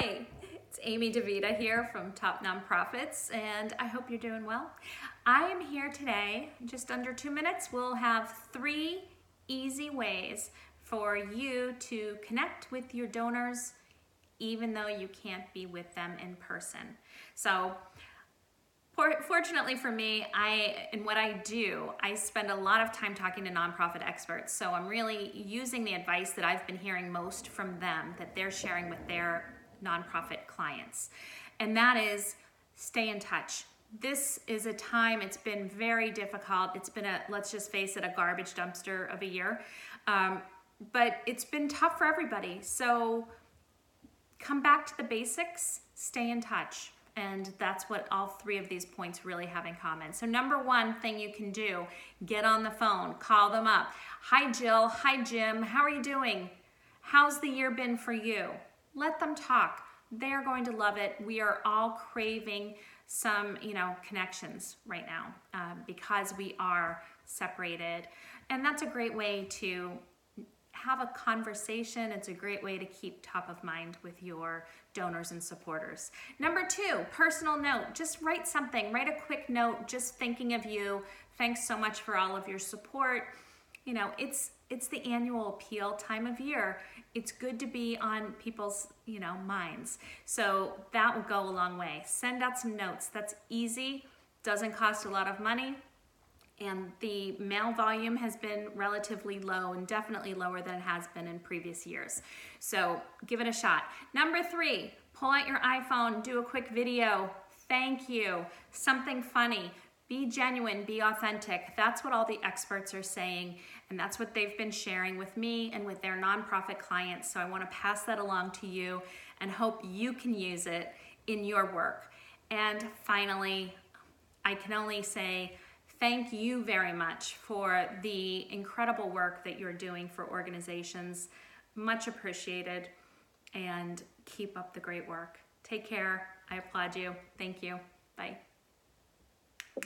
Hi, it's Amy DeVita here from Top Nonprofits, and I hope you're doing well. I am here today, just under two minutes. We'll have three easy ways for you to connect with your donors even though you can't be with them in person. So Fortunately for me, I in what I do, I spend a lot of time talking to nonprofit experts. So I'm really using the advice that I've been hearing most from them that they're sharing with their nonprofit clients. And that is stay in touch. This is a time, it's been very difficult. It's been a, let's just face it, a garbage dumpster of a year. Um, but it's been tough for everybody. So come back to the basics, stay in touch. And that's what all three of these points really have in common. So, number one thing you can do get on the phone, call them up. Hi, Jill. Hi, Jim. How are you doing? How's the year been for you? Let them talk. They're going to love it. We are all craving some, you know, connections right now um, because we are separated. And that's a great way to have a conversation. It's a great way to keep top of mind with your donors and supporters. Number two, personal note. Just write something, write a quick note, just thinking of you. Thanks so much for all of your support. You know, it's it's the annual appeal time of year. It's good to be on people's, you know, minds. So that will go a long way. Send out some notes. That's easy, doesn't cost a lot of money, and the mail volume has been relatively low and definitely lower than it has been in previous years. So give it a shot. Number three, pull out your iPhone, do a quick video. Thank you. Something funny. Be genuine, be authentic. That's what all the experts are saying, and that's what they've been sharing with me and with their nonprofit clients. So I want to pass that along to you and hope you can use it in your work. And finally, I can only say, thank you very much for the incredible work that you're doing for organizations. Much appreciated and keep up the great work. Take care. I applaud you. Thank you. Bye.